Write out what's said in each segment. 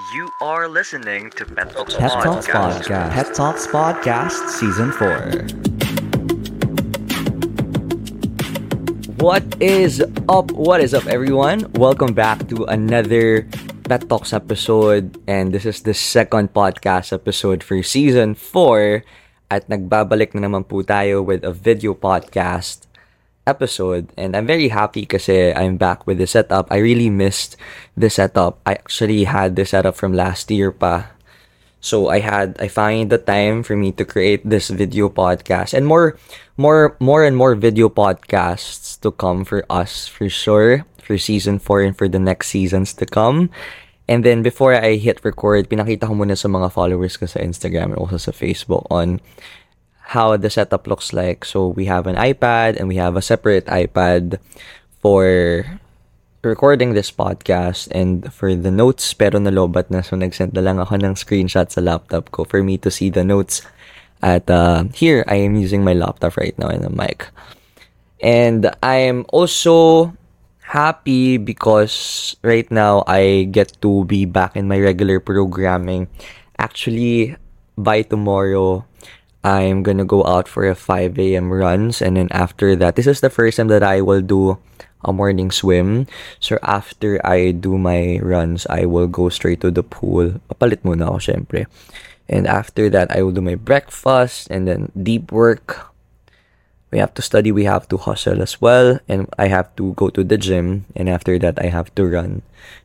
You are listening to Pet Talks Pet Talks Podcast. Podcast. Pet Talks Podcast Season 4. What is up? What is up, everyone? Welcome back to another Pet Talks episode. And this is the second podcast episode for Season 4. At nagbabalik na naman po tayo with a video podcast episode and I'm very happy kasi I'm back with the setup. I really missed the setup. I actually had the setup from last year pa. So I had I find the time for me to create this video podcast and more more more and more video podcasts to come for us for sure for season 4 and for the next seasons to come. And then before I hit record, pinakita ko muna sa mga followers ko sa Instagram and also sa Facebook on how the setup looks like. So we have an iPad and we have a separate iPad for recording this podcast and for the notes pero nalobat na. So nagsend na lang ako ng screenshot sa laptop ko for me to see the notes at uh, here I am using my laptop right now and a mic. And I am also happy because right now I get to be back in my regular programming. Actually by tomorrow I'm gonna go out for a 5 a.m. runs and then after that, this is the first time that I will do a morning swim. So after I do my runs, I will go straight to the pool. Papalit muna ako syempre. And after that, I will do my breakfast and then deep work. We have to study, we have to hustle as well, and I have to go to the gym. And after that, I have to run,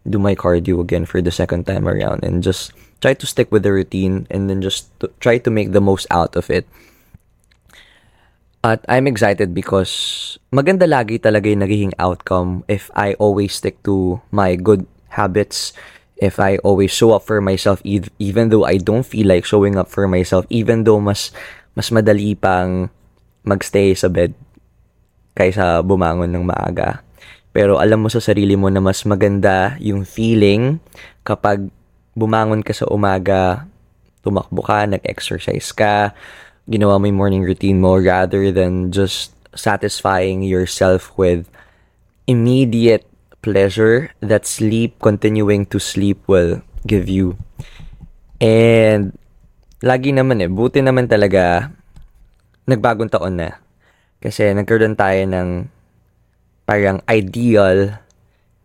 do my cardio again for the second time around, and just try to stick with the routine and then just to try to make the most out of it. At I'm excited because maganda lagi talaga yung nagiging outcome if I always stick to my good habits, if I always show up for myself ev- even though I don't feel like showing up for myself, even though mas mas madali pang magstay sa bed kaysa bumangon ng maaga. Pero alam mo sa sarili mo na mas maganda yung feeling kapag bumangon ka sa umaga, tumakbo ka, nag-exercise ka, ginawa mo yung morning routine mo rather than just satisfying yourself with immediate pleasure that sleep, continuing to sleep will give you. And lagi naman eh, buti naman talaga nagbagong taon na. Kasi nagkaroon tayo ng parang ideal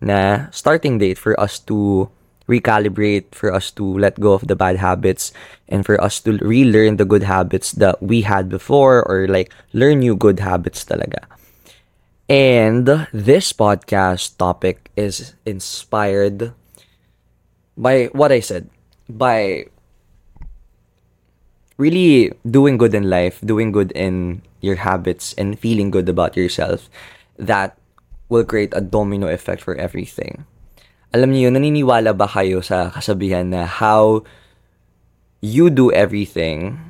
na starting date for us to recalibrate, for us to let go of the bad habits, and for us to relearn the good habits that we had before or like learn new good habits talaga. And this podcast topic is inspired by what I said, by really doing good in life, doing good in your habits, and feeling good about yourself. That will create a domino effect for everything. Alam niyo, naniniwala ba kayo sa kasabihan na how you do everything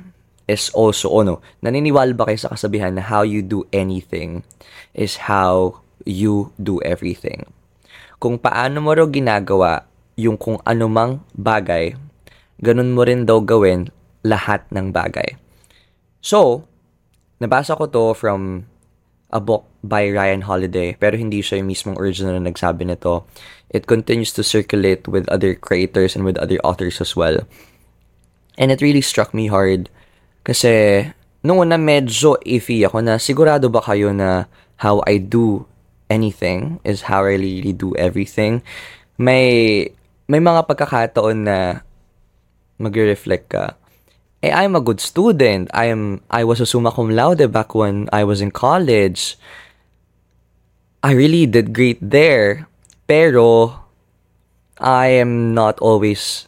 is also, oh no, naniniwala ba kayo sa kasabihan na how you do anything is how you do everything. Kung paano mo raw ginagawa yung kung anumang bagay, ganun mo rin daw gawin lahat ng bagay. So, nabasa ko to from a book by Ryan Holiday, pero hindi siya yung mismong original na nagsabi nito. It continues to circulate with other creators and with other authors as well. And it really struck me hard kasi nung una medyo iffy ako na sigurado ba kayo na how I do anything is how I really do everything. May may mga pagkakataon na magre-reflect ka. Eh, I'm a good student. I am I was a summa cum laude back when I was in college. I really did great there. Pero I am not always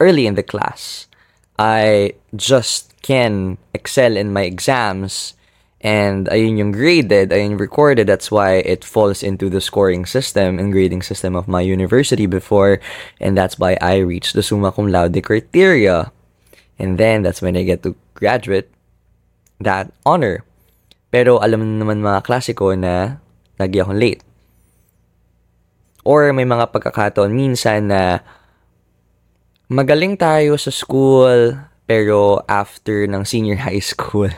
early in the class. I just can excel in my exams and ayun yung graded, ayun recorded. That's why it falls into the scoring system and grading system of my university before and that's why I reached the summa cum laude criteria. And then that's when I get to graduate that honor. Pero alam naman mga klasiko na lagi late. Or may mga pagkakataon minsan na magaling tayo sa school pero after ng senior high school.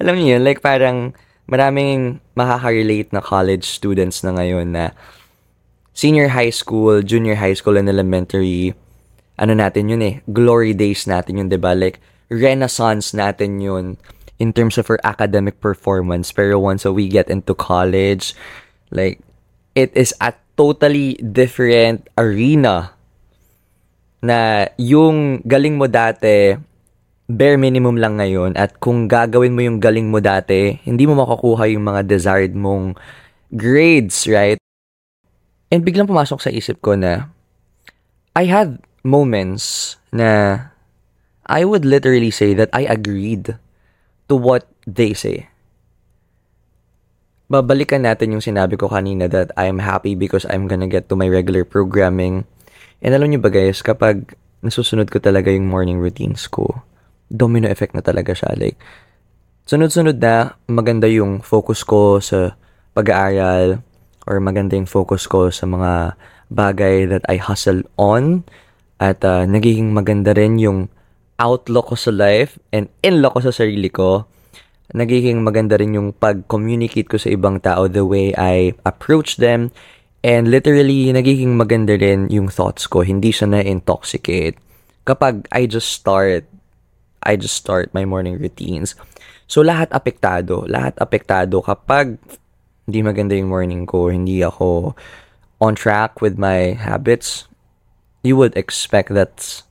alam niyo yun, like parang maraming makaka-relate na college students na ngayon na senior high school, junior high school, and elementary, ano natin yun eh, glory days natin yun, 'di ba? Like renaissance natin yun in terms of our academic performance. Pero once we get into college, like it is a totally different arena na yung galing mo dati bare minimum lang ngayon at kung gagawin mo yung galing mo dati, hindi mo makukuha yung mga desired mong grades, right? And biglang pumasok sa isip ko na I had moments na I would literally say that I agreed to what they say. Babalikan natin yung sinabi ko kanina that I'm happy because I'm gonna get to my regular programming. And alam niyo ba guys, kapag nasusunod ko talaga yung morning routines ko, domino effect na talaga siya. Like, sunod-sunod na maganda yung focus ko sa pag-aaral or maganda yung focus ko sa mga bagay that I hustle on at uh, nagiging maganda rin yung outlook ko sa life and inlook ko sa sarili ko. Nagiging maganda rin yung pag-communicate ko sa ibang tao the way I approach them and literally nagiging maganda rin yung thoughts ko. Hindi siya na-intoxicate kapag I just start I just start my morning routines. So, lahat apektado. Lahat apektado kapag hindi maganda yung morning ko, hindi ako on track with my habits, you would expect that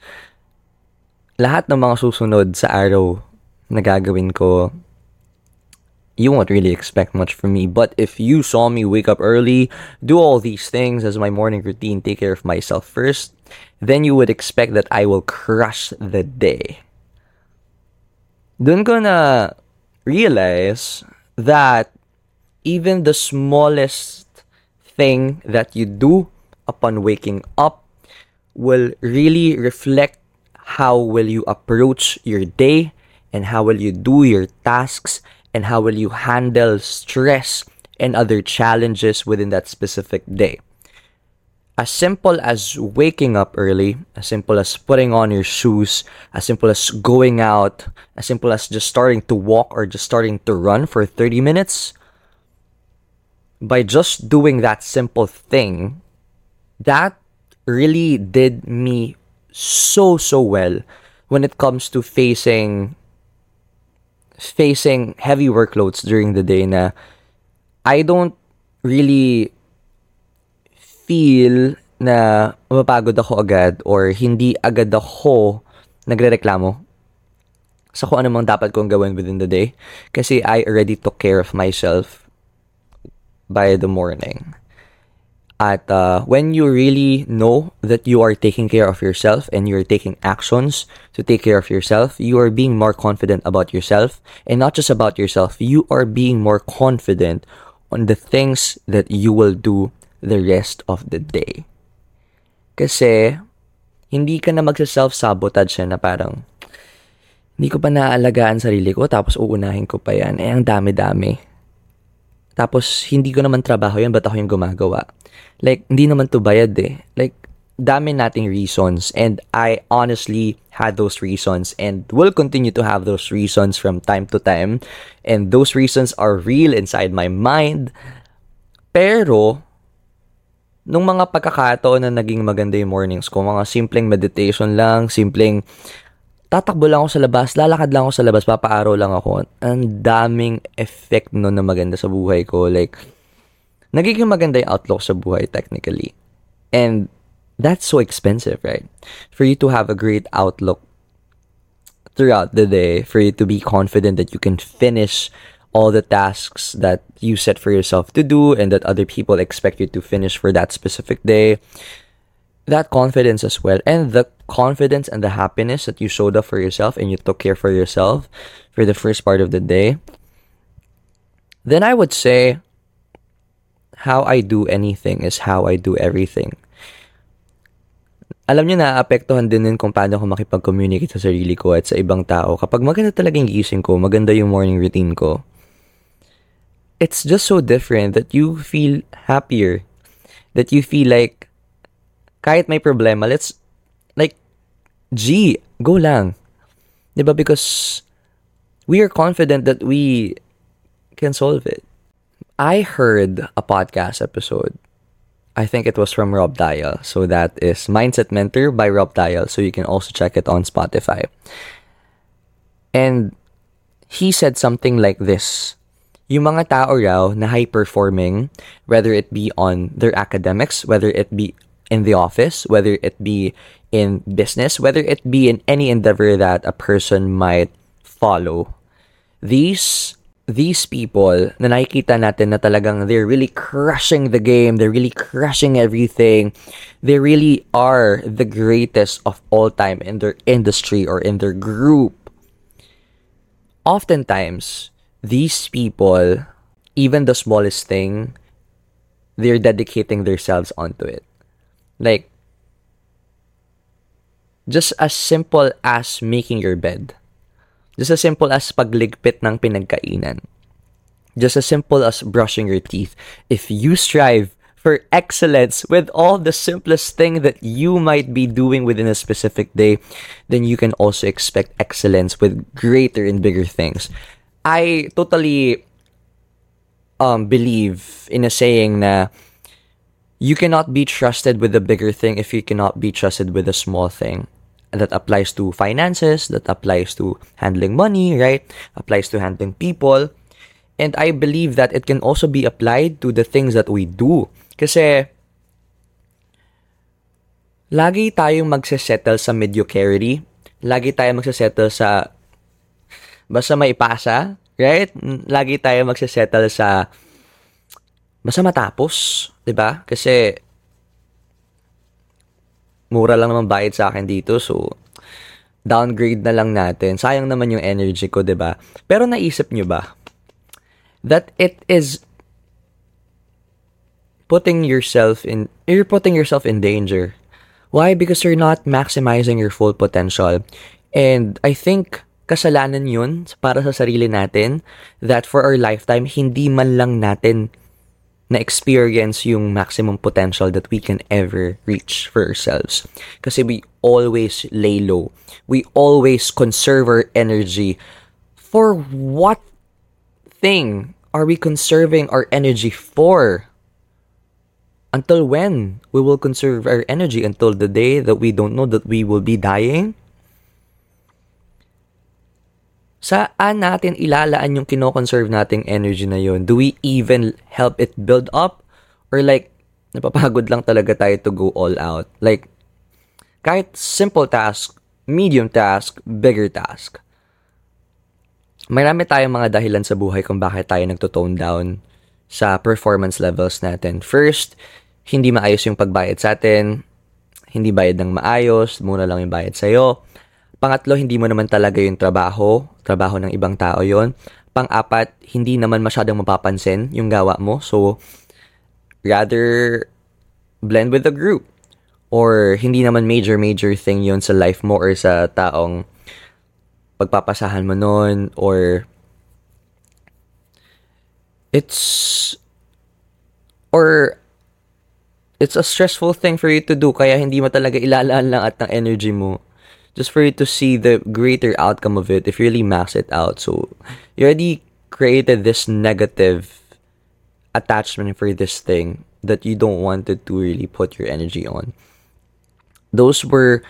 lahat ng mga susunod sa araw na gagawin ko, you won't really expect much from me. But if you saw me wake up early, do all these things as my morning routine, take care of myself first, then you would expect that I will crush the day. Doon ko na realize that even the smallest thing that you do upon waking up will really reflect how will you approach your day and how will you do your tasks and how will you handle stress and other challenges within that specific day. As simple as waking up early, as simple as putting on your shoes, as simple as going out, as simple as just starting to walk or just starting to run for 30 minutes, by just doing that simple thing, that really did me so so well when it comes to facing facing heavy workloads during the day na I don't really feel na mapagod ako agad or hindi agad ako nagrereklamo sa kung ano mang dapat kong gawin within the day. Kasi I already took care of myself by the morning. At uh, when you really know that you are taking care of yourself and you're taking actions to take care of yourself, you are being more confident about yourself. And not just about yourself, you are being more confident on the things that you will do the rest of the day. Kasi, hindi ka na magsa-self-sabotage na parang, hindi ko pa naaalagaan sarili ko, tapos uunahin ko pa yan. Eh, ang dami-dami. Tapos, hindi ko naman trabaho yan, ba't ako yung gumagawa? Like, hindi naman to bayad eh. Like, dami nating reasons and I honestly had those reasons and will continue to have those reasons from time to time and those reasons are real inside my mind pero nung mga pagkakataon na naging maganda yung mornings ko, mga simpleng meditation lang, simpleng tatakbo lang ako sa labas, lalakad lang ako sa labas, papaaraw lang ako. Ang daming effect nun na maganda sa buhay ko. Like, nagiging maganda yung outlook sa buhay technically. And that's so expensive, right? For you to have a great outlook throughout the day, for you to be confident that you can finish all the tasks that you set for yourself to do and that other people expect you to finish for that specific day. That confidence as well, and the confidence and the happiness that you showed up for yourself and you took care for yourself for the first part of the day. Then I would say, how I do anything is how I do everything. Alam niyo na, apektuhan din nun kung paano ko makipag-communicate sa sarili ko at sa ibang tao. Kapag maganda talaga yung gising ko, maganda yung morning routine ko, it's just so different that you feel happier. That you feel like, kahit may problema, let's, like, G, go lang. Diba? Because we are confident that we can solve it. I heard a podcast episode I think it was from Rob Dial. So that is Mindset Mentor by Rob Dial. So you can also check it on Spotify. And he said something like this. Yung mga tao raw na high performing, whether it be on their academics, whether it be in the office, whether it be in business, whether it be in any endeavor that a person might follow, these these people na nakikita natin na talagang they're really crushing the game, they're really crushing everything, they really are the greatest of all time in their industry or in their group. Oftentimes, these people, even the smallest thing, they're dedicating themselves onto it. Like, just as simple as making your bed Just as simple as pagligpit ng pinagkainan. Just as simple as brushing your teeth. If you strive for excellence with all the simplest thing that you might be doing within a specific day, then you can also expect excellence with greater and bigger things. I totally um, believe in a saying na you cannot be trusted with the bigger thing if you cannot be trusted with a small thing that applies to finances, that applies to handling money, right? Applies to handling people. And I believe that it can also be applied to the things that we do. Kasi, lagi tayong magsesettle sa mediocrity. Lagi tayong magsesettle sa basta may pasa, right? Lagi tayong magsesettle sa basta matapos, 'di ba? Kasi mura lang naman bayad sa akin dito. So, downgrade na lang natin. Sayang naman yung energy ko, 'di ba? Pero naisip nyo ba that it is putting yourself in you're putting yourself in danger. Why? Because you're not maximizing your full potential. And I think kasalanan yun para sa sarili natin that for our lifetime, hindi man lang natin na experience yung maximum potential that we can ever reach for ourselves. Kasi we always lay low. We always conserve our energy. For what thing are we conserving our energy for? Until when we will conserve our energy? Until the day that we don't know that we will be dying? Saan natin ilalaan yung kinoconserve nating energy na yun? Do we even help it build up? Or like, napapagod lang talaga tayo to go all out? Like, kahit simple task, medium task, bigger task. Marami tayong mga dahilan sa buhay kung bakit tayo nagto-tone down sa performance levels natin. First, hindi maayos yung pagbayad sa atin, hindi bayad ng maayos, muna lang yung bayad sa'yo. Pangatlo, hindi mo naman talaga yung trabaho, trabaho ng ibang tao yon. Pang-apat, hindi naman masyadong mapapansin yung gawa mo. So, rather blend with the group. Or hindi naman major-major thing yon sa life mo or sa taong pagpapasahan mo nun or it's or it's a stressful thing for you to do kaya hindi mo talaga ilalaan lang at ng energy mo just for you to see the greater outcome of it if you really max it out. So you already created this negative attachment for this thing that you don't want to really put your energy on. Those were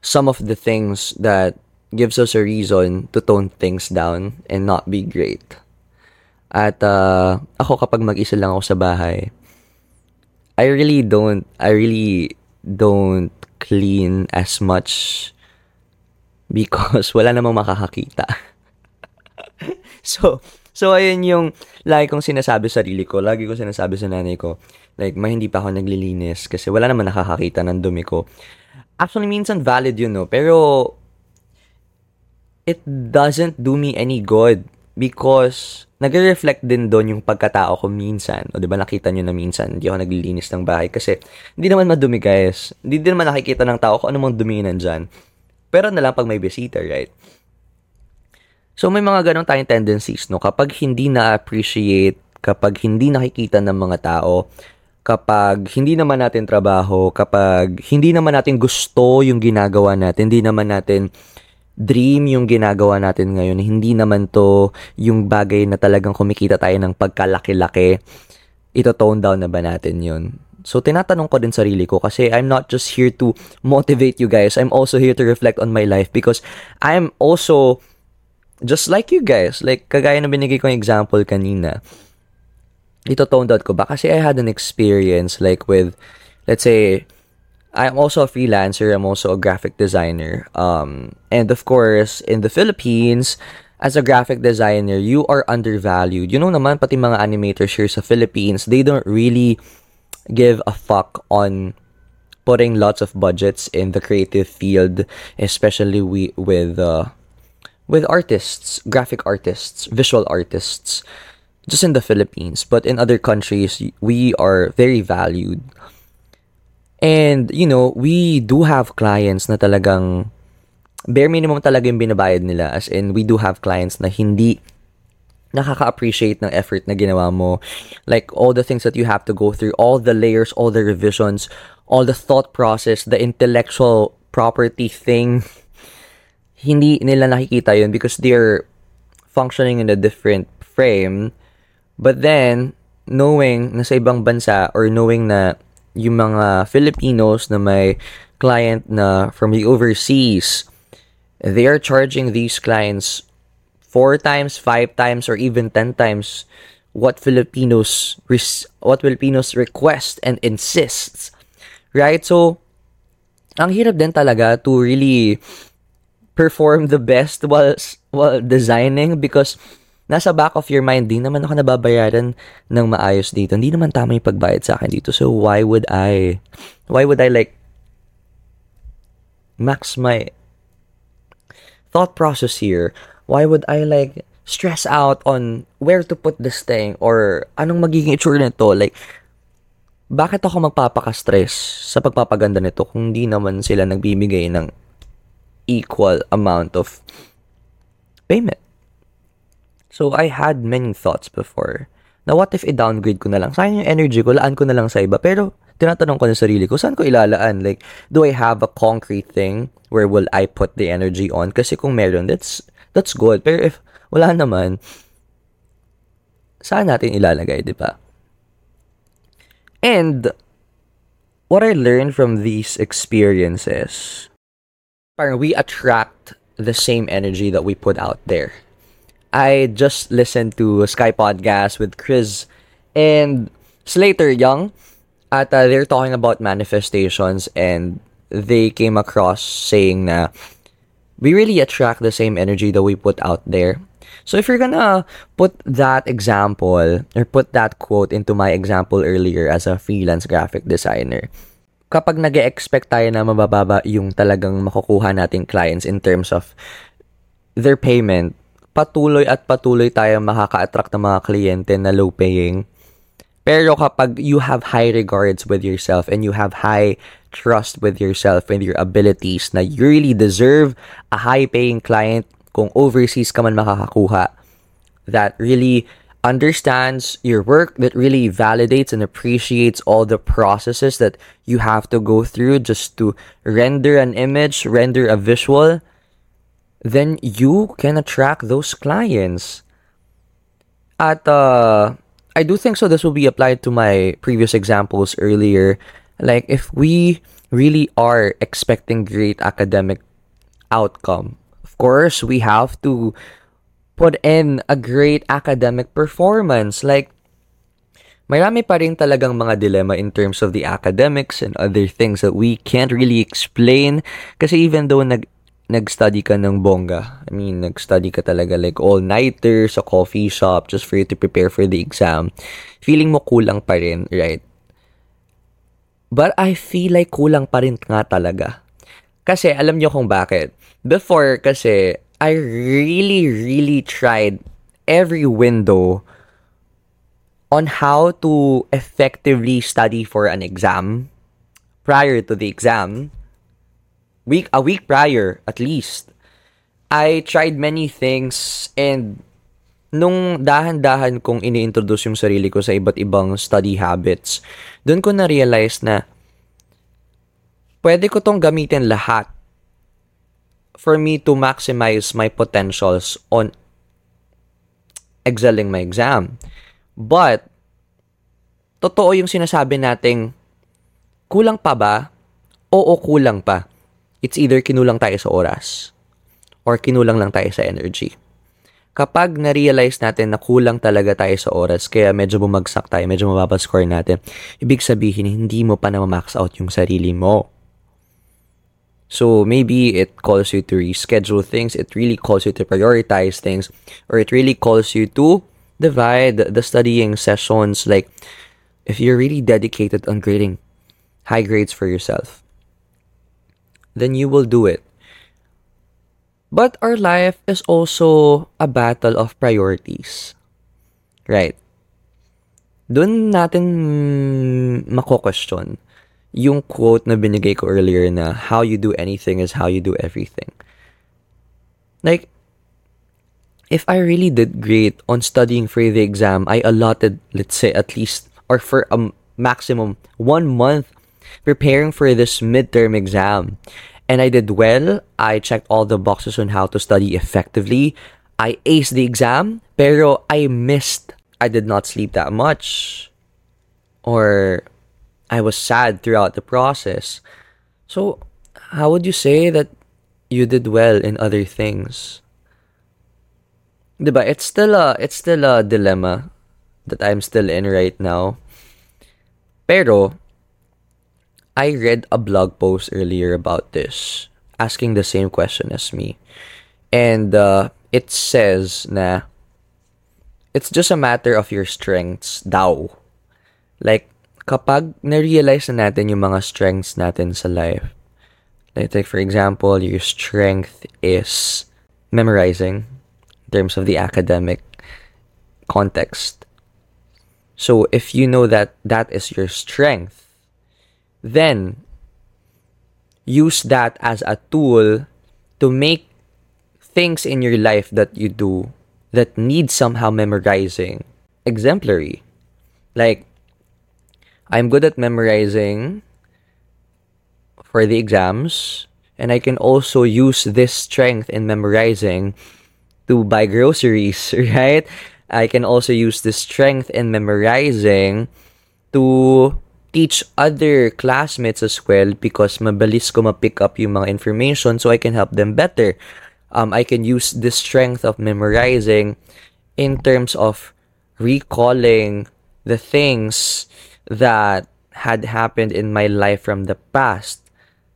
some of the things that gives us a reason to tone things down and not be great. At uh, ako kapag mag-isa lang ako sa bahay, I really don't, I really don't clean as much because wala namang makakakita. so, so ayun yung lagi kong sinasabi sa sarili ko, lagi ko sinasabi sa nanay ko, like, ma hindi pa ako naglilinis kasi wala naman nakakakita ng dumi ko. Actually, minsan valid yun, no? Pero, it doesn't do me any good because nagre-reflect din doon yung pagkatao ko minsan. O, di ba nakita nyo na minsan, hindi ako naglilinis ng bahay kasi hindi naman madumi, guys. Hindi din naman nakikita ng tao kung ano mang dumi nandyan. Pero na lang pag may bisita, right? So may mga ganong tayong tendencies, no? Kapag hindi na-appreciate, kapag hindi nakikita ng mga tao, kapag hindi naman natin trabaho, kapag hindi naman natin gusto yung ginagawa natin, hindi naman natin dream yung ginagawa natin ngayon, hindi naman to yung bagay na talagang kumikita tayo ng pagkalaki-laki, ito tone down na ba natin yun? So, tinatanong ko din sarili ko kasi I'm not just here to motivate you guys. I'm also here to reflect on my life because I'm also just like you guys. Like, kagaya na binigay kong example kanina. Ito toned out ko ba? Kasi I had an experience like with, let's say, I'm also a freelancer. I'm also a graphic designer. Um, and of course, in the Philippines, as a graphic designer, you are undervalued. You know naman, pati mga animators here sa Philippines, they don't really give a fuck on putting lots of budgets in the creative field, especially we with uh, with artists, graphic artists, visual artists, just in the Philippines. But in other countries, we are very valued. And, you know, we do have clients na talagang bare minimum talaga yung binabayad nila. As in, we do have clients na hindi nakaka-appreciate ng effort na ginawa mo. Like, all the things that you have to go through, all the layers, all the revisions, all the thought process, the intellectual property thing, hindi nila nakikita yun because they're functioning in a different frame. But then, knowing na sa ibang bansa or knowing na yung mga Filipinos na may client na from the overseas, they are charging these clients four times, five times, or even ten times what Filipinos res- what Filipinos request and insists. Right? So, ang hirap din talaga to really perform the best while while designing because nasa back of your mind, di naman ako nababayaran ng maayos dito. Hindi naman tama yung pagbayad sa akin dito. So, why would I, why would I like max my thought process here why would I like stress out on where to put this thing or anong magiging itsura nito? Like, bakit ako magpapaka-stress sa pagpapaganda nito kung di naman sila nagbibigay ng equal amount of payment? So, I had many thoughts before. Na what if i-downgrade ko na lang? Sayang yung energy ko, laan ko na lang sa iba. Pero, tinatanong ko na sarili ko, saan ko ilalaan? Like, do I have a concrete thing where will I put the energy on? Kasi kung meron, that's that's good. Pero if wala naman, saan natin ilalagay, di ba? And what I learned from these experiences, parang we attract the same energy that we put out there. I just listened to Sky podcast with Chris and Slater Young at uh, they're talking about manifestations and they came across saying na we really attract the same energy that we put out there. So if you're gonna put that example or put that quote into my example earlier as a freelance graphic designer, kapag nag expect tayo na mabababa yung talagang makukuha nating clients in terms of their payment, patuloy at patuloy tayo makaka-attract ng mga kliyente na low paying. Pero kapag you have high regards with yourself and you have high trust with yourself and your abilities na you really deserve a high-paying client kung overseas ka man makakakuha that really understands your work, that really validates and appreciates all the processes that you have to go through just to render an image, render a visual, then you can attract those clients. At uh, I do think so this will be applied to my previous examples earlier. Like if we really are expecting great academic outcome of course we have to put in a great academic performance. Like marami pa rin talagang mga dilemma in terms of the academics and other things that we can't really explain. Kasi even though nag nag-study ka ng bongga. I mean, nag-study ka talaga like all-nighter sa coffee shop just for you to prepare for the exam. Feeling mo kulang pa rin, right? But I feel like kulang pa rin nga talaga. Kasi alam nyo kung bakit. Before kasi, I really, really tried every window on how to effectively study for an exam prior to the exam. Week a week prior at least. I tried many things and nung dahan-dahan kong ini-introduce yung sarili ko sa iba't ibang study habits, doon ko na-realize na pwede ko tong gamitin lahat for me to maximize my potentials on excelling my exam. But, totoo yung sinasabi nating kulang pa ba? Oo, kulang pa. It's either kinulang tayo sa oras or kinulang lang tayo sa energy. Kapag na-realize natin na kulang talaga tayo sa oras, kaya medyo bumagsak tayo, medyo mababa score natin, ibig sabihin, hindi mo pa na max out yung sarili mo. So maybe it calls you to reschedule things, it really calls you to prioritize things, or it really calls you to divide the studying sessions. Like, if you're really dedicated on grading high grades for yourself, then you will do it. But our life is also a battle of priorities. Right? Doon natin mako-question yung quote na binigay ko earlier na how you do anything is how you do everything. Like, if I really did great on studying for the exam, I allotted, let's say, at least, or for a maximum one month preparing for this midterm exam. And I did well. I checked all the boxes on how to study effectively. I aced the exam, pero I missed. I did not sleep that much. Or I was sad throughout the process. So, how would you say that you did well in other things? Diba? It's still a it's still a dilemma that I'm still in right now. Pero I read a blog post earlier about this, asking the same question as me. And uh, it says na it's just a matter of your strengths daw. Like, kapag na-realize na natin yung mga strengths natin sa life, like, like for example, your strength is memorizing in terms of the academic context. So if you know that that is your strength, then use that as a tool to make things in your life that you do that need somehow memorizing exemplary. Like, I'm good at memorizing for the exams, and I can also use this strength in memorizing to buy groceries, right? I can also use this strength in memorizing to teach other classmates as well because mabilis ko ma-pick up yung mga information so I can help them better. Um, I can use the strength of memorizing in terms of recalling the things that had happened in my life from the past,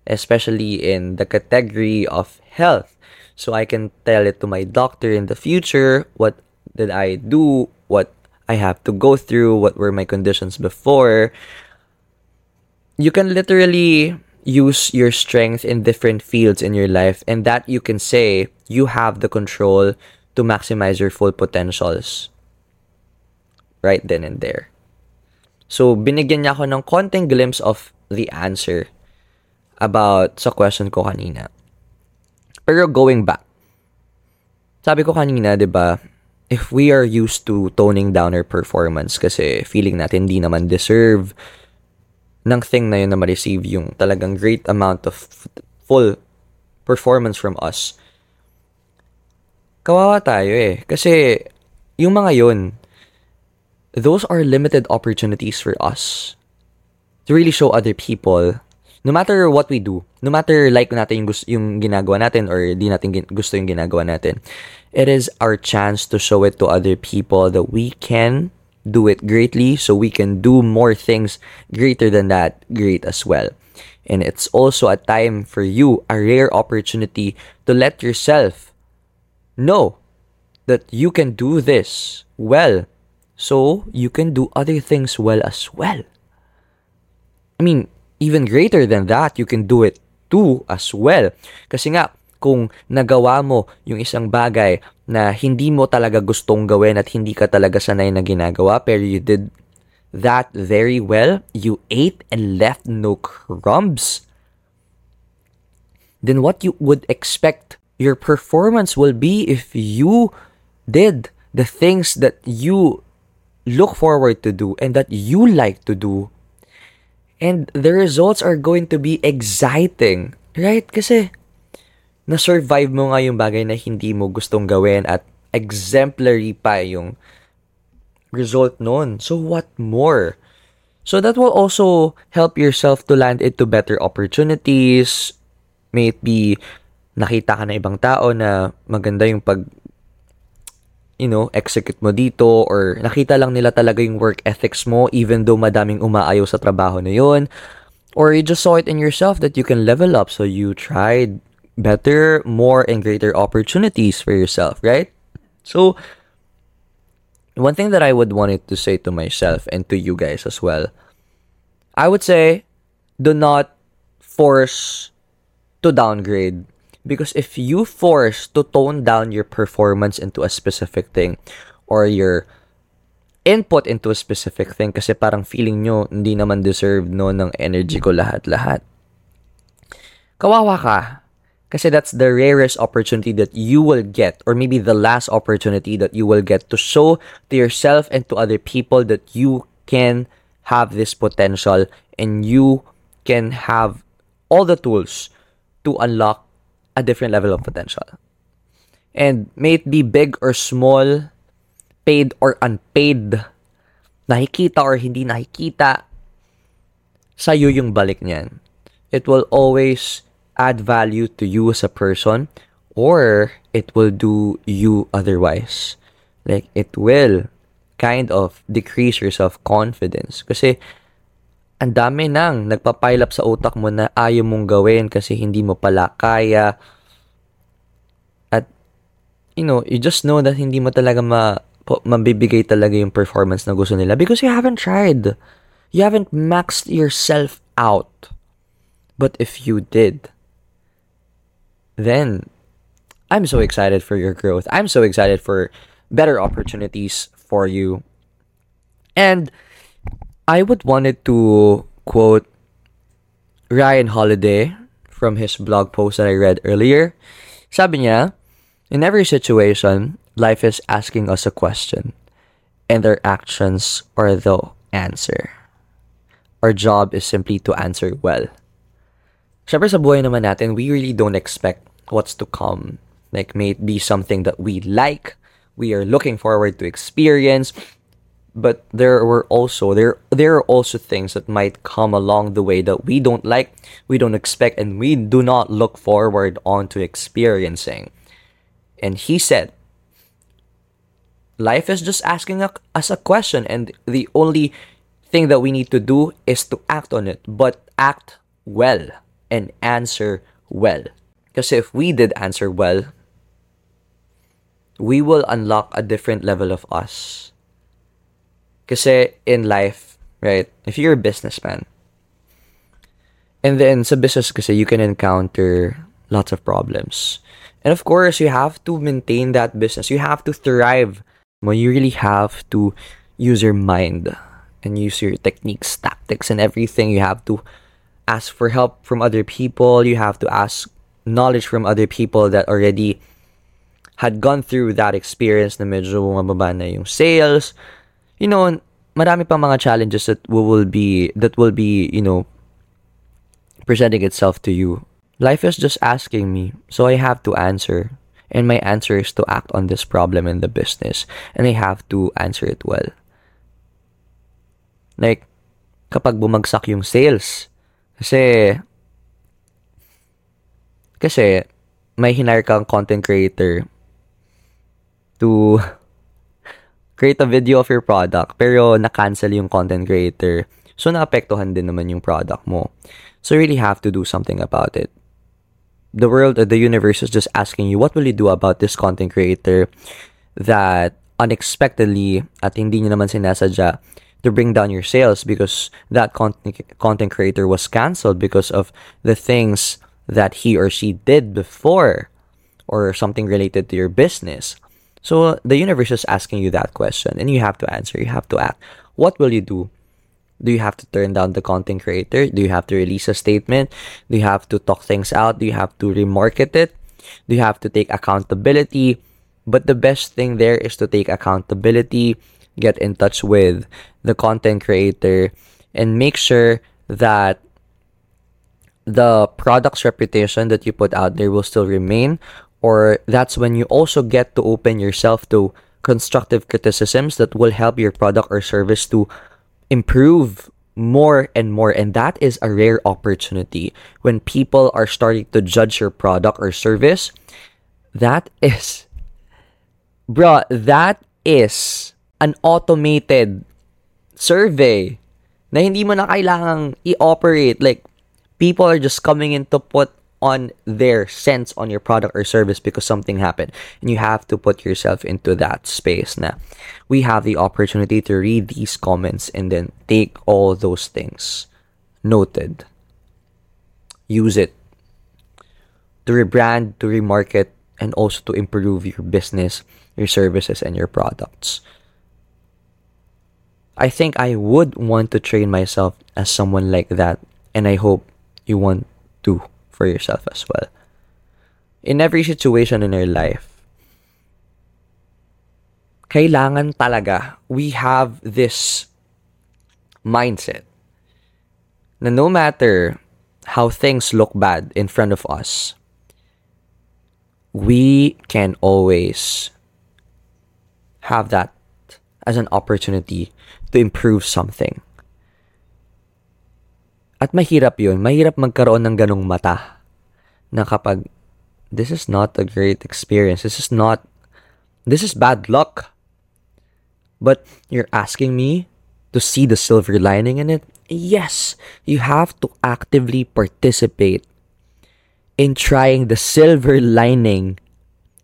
especially in the category of health. So I can tell it to my doctor in the future what did I do, what I have to go through, what were my conditions before, you can literally use your strength in different fields in your life and that you can say you have the control to maximize your full potentials right then and there. So, binigyan niya ako ng konting glimpse of the answer about sa question ko kanina. Pero going back, sabi ko di ba, if we are used to toning down our performance kasi feeling natin hindi naman deserve ng thing na yun na ma-receive yung talagang great amount of full performance from us, kawawa tayo eh. Kasi yung mga yun, those are limited opportunities for us to really show other people no matter what we do, no matter like natin yung, gusto, yung ginagawa natin or di natin gusto yung ginagawa natin, it is our chance to show it to other people that we can do it greatly so we can do more things greater than that great as well. And it's also a time for you, a rare opportunity to let yourself know that you can do this well so you can do other things well as well. I mean, even greater than that, you can do it too as well. Kasi nga, kung nagawa mo yung isang bagay na hindi mo talaga gustong gawin at hindi ka talaga sanay na ginagawa pero you did that very well, you ate and left no crumbs, then what you would expect your performance will be if you did the things that you look forward to do and that you like to do. And the results are going to be exciting, right? Kasi na-survive mo nga yung bagay na hindi mo gustong gawin at exemplary pa yung result nun. So what more? So that will also help yourself to land into better opportunities. May it be nakita ka na ibang tao na maganda yung pag you know, execute mo dito or nakita lang nila talaga yung work ethics mo even though madaming umaayaw sa trabaho na yun. Or you just saw it in yourself that you can level up so you tried better, more and greater opportunities for yourself, right? So, one thing that I would wanted to say to myself and to you guys as well, I would say, do not force to downgrade. Because if you force to tone down your performance into a specific thing or your input into a specific thing kasi parang feeling nyo hindi naman deserve no ng energy ko lahat-lahat. Kawawa ka. Kasi that's the rarest opportunity that you will get, or maybe the last opportunity that you will get to show to yourself and to other people that you can have this potential and you can have all the tools to unlock a different level of potential. And may it be big or small, paid or unpaid, nakikita or hindi nakikita, sa'yo yung balik niyan. It will always add value to you as a person or it will do you otherwise. Like, it will kind of decrease your self-confidence. Kasi, ang dami nang nagpapile up sa utak mo na ayaw mong gawin kasi hindi mo pala kaya. At, you know, you just know that hindi mo talaga ma, mabibigay talaga yung performance na gusto nila because you haven't tried. You haven't maxed yourself out. But if you did, then I'm so excited for your growth. I'm so excited for better opportunities for you. And I would wanted to quote Ryan Holiday from his blog post that I read earlier. Sabi niya, in every situation, life is asking us a question, and our actions are the answer. Our job is simply to answer well. Siyempre sa buhay naman natin, we really don't expect what's to come. Like, may it be something that we like, we are looking forward to experience, but there were also there there are also things that might come along the way that we don't like, we don't expect, and we do not look forward on to experiencing. And he said, life is just asking us a question, and the only thing that we need to do is to act on it, but act well and answer well. Because if we did answer well, we will unlock a different level of us. Kasi in life, right, if you're a businessman, and then sa business kasi you can encounter lots of problems. And of course, you have to maintain that business. You have to thrive. Well, you really have to use your mind and use your techniques, tactics, and everything. You have to ask for help from other people. You have to ask knowledge from other people that already had gone through that experience na medyo bumababa na yung sales. You know, marami pang mga challenges that will be that will be, you know, presenting itself to you. Life is just asking me, so I have to answer. And my answer is to act on this problem in the business. And I have to answer it well. Like, kapag bumagsak yung sales, kasi, kasi, may hinire kang content creator to create a video of your product, pero na-cancel yung content creator. So, naapektuhan din naman yung product mo. So, you really have to do something about it. The world, the universe is just asking you, what will you do about this content creator that unexpectedly at hindi nyo naman sinasadya to bring down your sales because that content, content creator was canceled because of the things that he or she did before or something related to your business. So the universe is asking you that question and you have to answer. You have to act. What will you do? Do you have to turn down the content creator? Do you have to release a statement? Do you have to talk things out? Do you have to remarket it? Do you have to take accountability? But the best thing there is to take accountability, get in touch with the content creator, and make sure that the product's reputation that you put out there will still remain. Or that's when you also get to open yourself to constructive criticisms that will help your product or service to improve more and more, and that is a rare opportunity when people are starting to judge your product or service. That is, bruh, that is an automated survey na hindi mo na kailangang i-operate. Like, people are just coming in to put on their sense on your product or service because something happened. And you have to put yourself into that space now we have the opportunity to read these comments and then take all those things noted. Use it to rebrand, to remarket, and also to improve your business, your services, and your products. I think I would want to train myself as someone like that, and I hope you want to for yourself as well. In every situation in your life, kailangan talaga we have this mindset na no matter how things look bad in front of us, we can always have that as an opportunity to improve something. At mahirap yun. Mahirap magkaroon ng ganong mata na kapag this is not a great experience. This is not, this is bad luck. But you're asking me to see the silver lining in it? Yes, you have to actively participate in trying the silver lining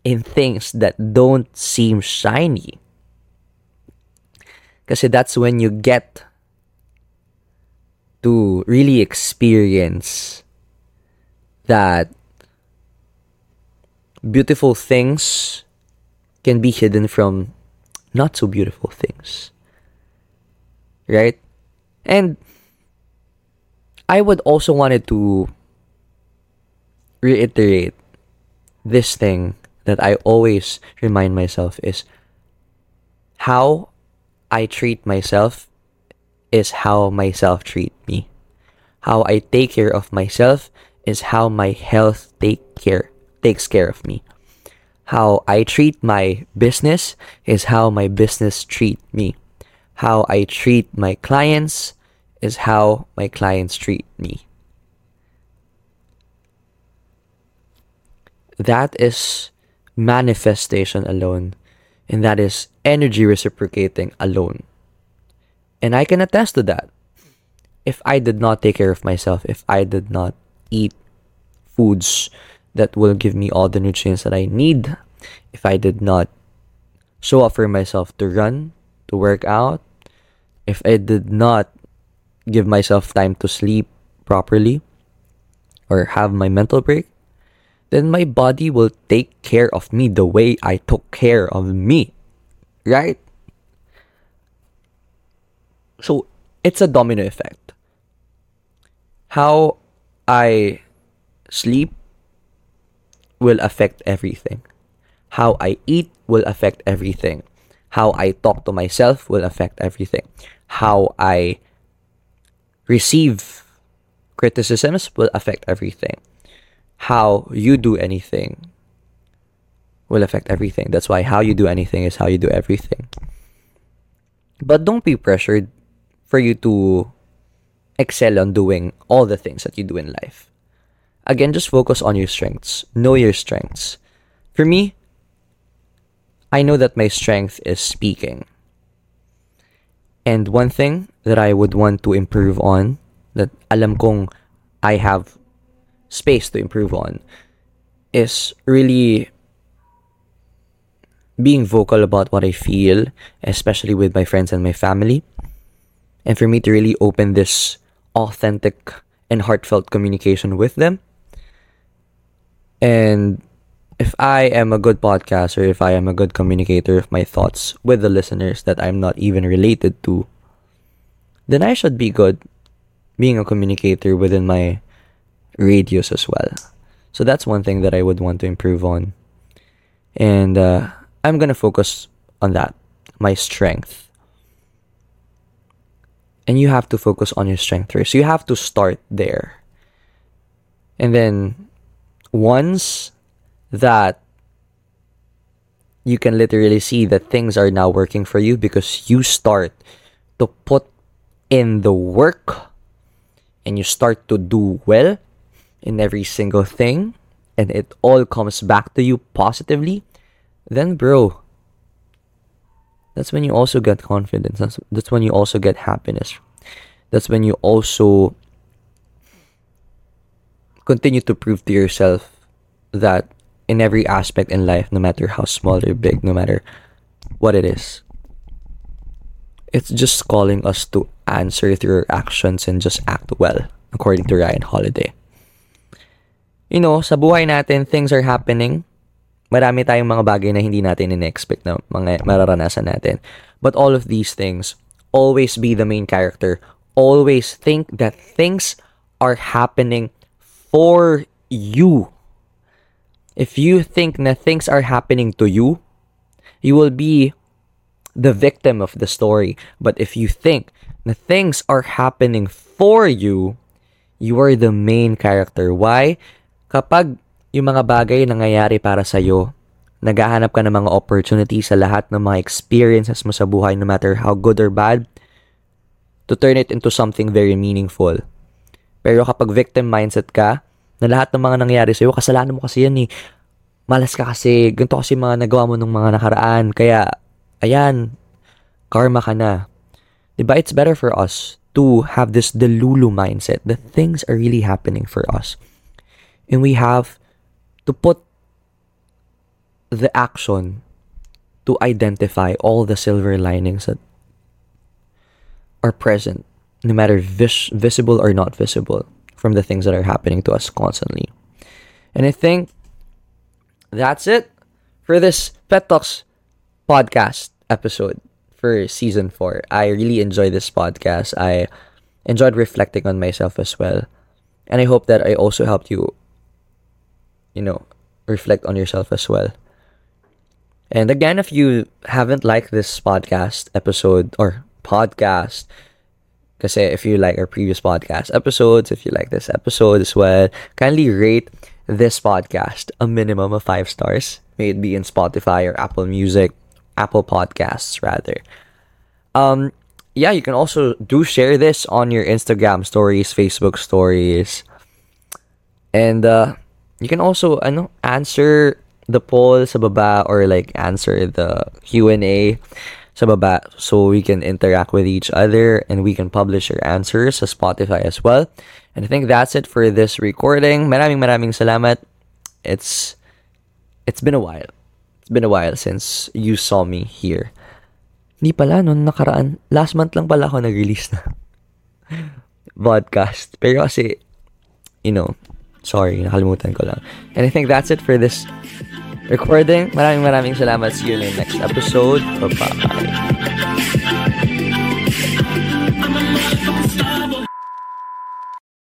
in things that don't seem shiny. Kasi that's when you get to really experience that beautiful things can be hidden from not so beautiful things. Right? And I would also wanted to reiterate this thing that I always remind myself is how I treat myself is how myself treat me. How I take care of myself is how my health take care takes care of me. How I treat my business is how my business treat me. How I treat my clients is how my clients treat me. That is manifestation alone, and that is energy reciprocating alone. And I can attest to that. If I did not take care of myself, if I did not eat foods that will give me all the nutrients that I need, if I did not show up for myself to run, to work out, if I did not give myself time to sleep properly or have my mental break, then my body will take care of me the way I took care of me. Right? So it's a domino effect. How I sleep will affect everything. How I eat will affect everything. How I talk to myself will affect everything. How I receive criticisms will affect everything. How you do anything will affect everything. That's why how you do anything is how you do everything. But don't be pressured for you to excel on doing all the things that you do in life. Again, just focus on your strengths. Know your strengths. For me, I know that my strength is speaking. And one thing that I would want to improve on, that alam kong I have space to improve on, is really being vocal about what I feel, especially with my friends and my family and for me to really open this authentic and heartfelt communication with them. And if I am a good podcaster, if I am a good communicator of my thoughts with the listeners that I'm not even related to, then I should be good being a communicator within my radius as well. So that's one thing that I would want to improve on. And uh, I'm going to focus on that, my strength and you have to focus on your strength first. So You have to start there. And then once that you can literally see that things are now working for you because you start to put in the work and you start to do well in every single thing and it all comes back to you positively, then bro, that's when you also get confidence. That's, that's when you also get happiness. That's when you also continue to prove to yourself that in every aspect in life, no matter how small or big, no matter what it is, it's just calling us to answer through our actions and just act well, according to Ryan Holiday. You know, sa buhay natin, things are happening. Marami tayong mga bagay na hindi natin in-expect na mga mararanasan natin. But all of these things, always be the main character. Always think that things are happening for you. If you think that things are happening to you, you will be the victim of the story. But if you think that things are happening for you, you are the main character. Why? Kapag yung mga bagay nangyayari para sa'yo, naghahanap ka ng mga opportunities sa lahat ng mga experiences mo sa buhay, no matter how good or bad, to turn it into something very meaningful. Pero kapag victim mindset ka, na lahat ng mga nangyayari sa'yo, kasalanan mo kasi yan eh. Malas ka kasi, ganito kasi mga nagawa mo ng mga nakaraan. Kaya, ayan, karma ka na. Diba? It's better for us to have this delulu mindset that things are really happening for us. And we have to put the action to identify all the silver linings that are present, no matter vis- visible or not visible, from the things that are happening to us constantly. And I think that's it for this Pet Talks podcast episode for season four. I really enjoyed this podcast. I enjoyed reflecting on myself as well. And I hope that I also helped you, you know, reflect on yourself as well. And again, if you haven't liked this podcast episode or podcast, because if you like our previous podcast episodes, if you like this episode as well, kindly rate this podcast a minimum of five stars. May it be in Spotify or Apple Music, Apple Podcasts rather. Um, yeah, you can also do share this on your Instagram stories, Facebook stories, and uh, you can also ano, answer the poll sa baba or like answer the Q&A sa baba so we can interact with each other and we can publish your answers sa Spotify as well. And I think that's it for this recording. Maraming maraming salamat. It's it's been a while. It's been a while since you saw me here. Hindi pala, noon nakaraan, last month lang pala ako nag-release na podcast. Pero kasi, you know, sorry, nakalimutan ko lang. And I think that's it for this recording. Maraming maraming salamat. See you in the next episode. Bye-bye.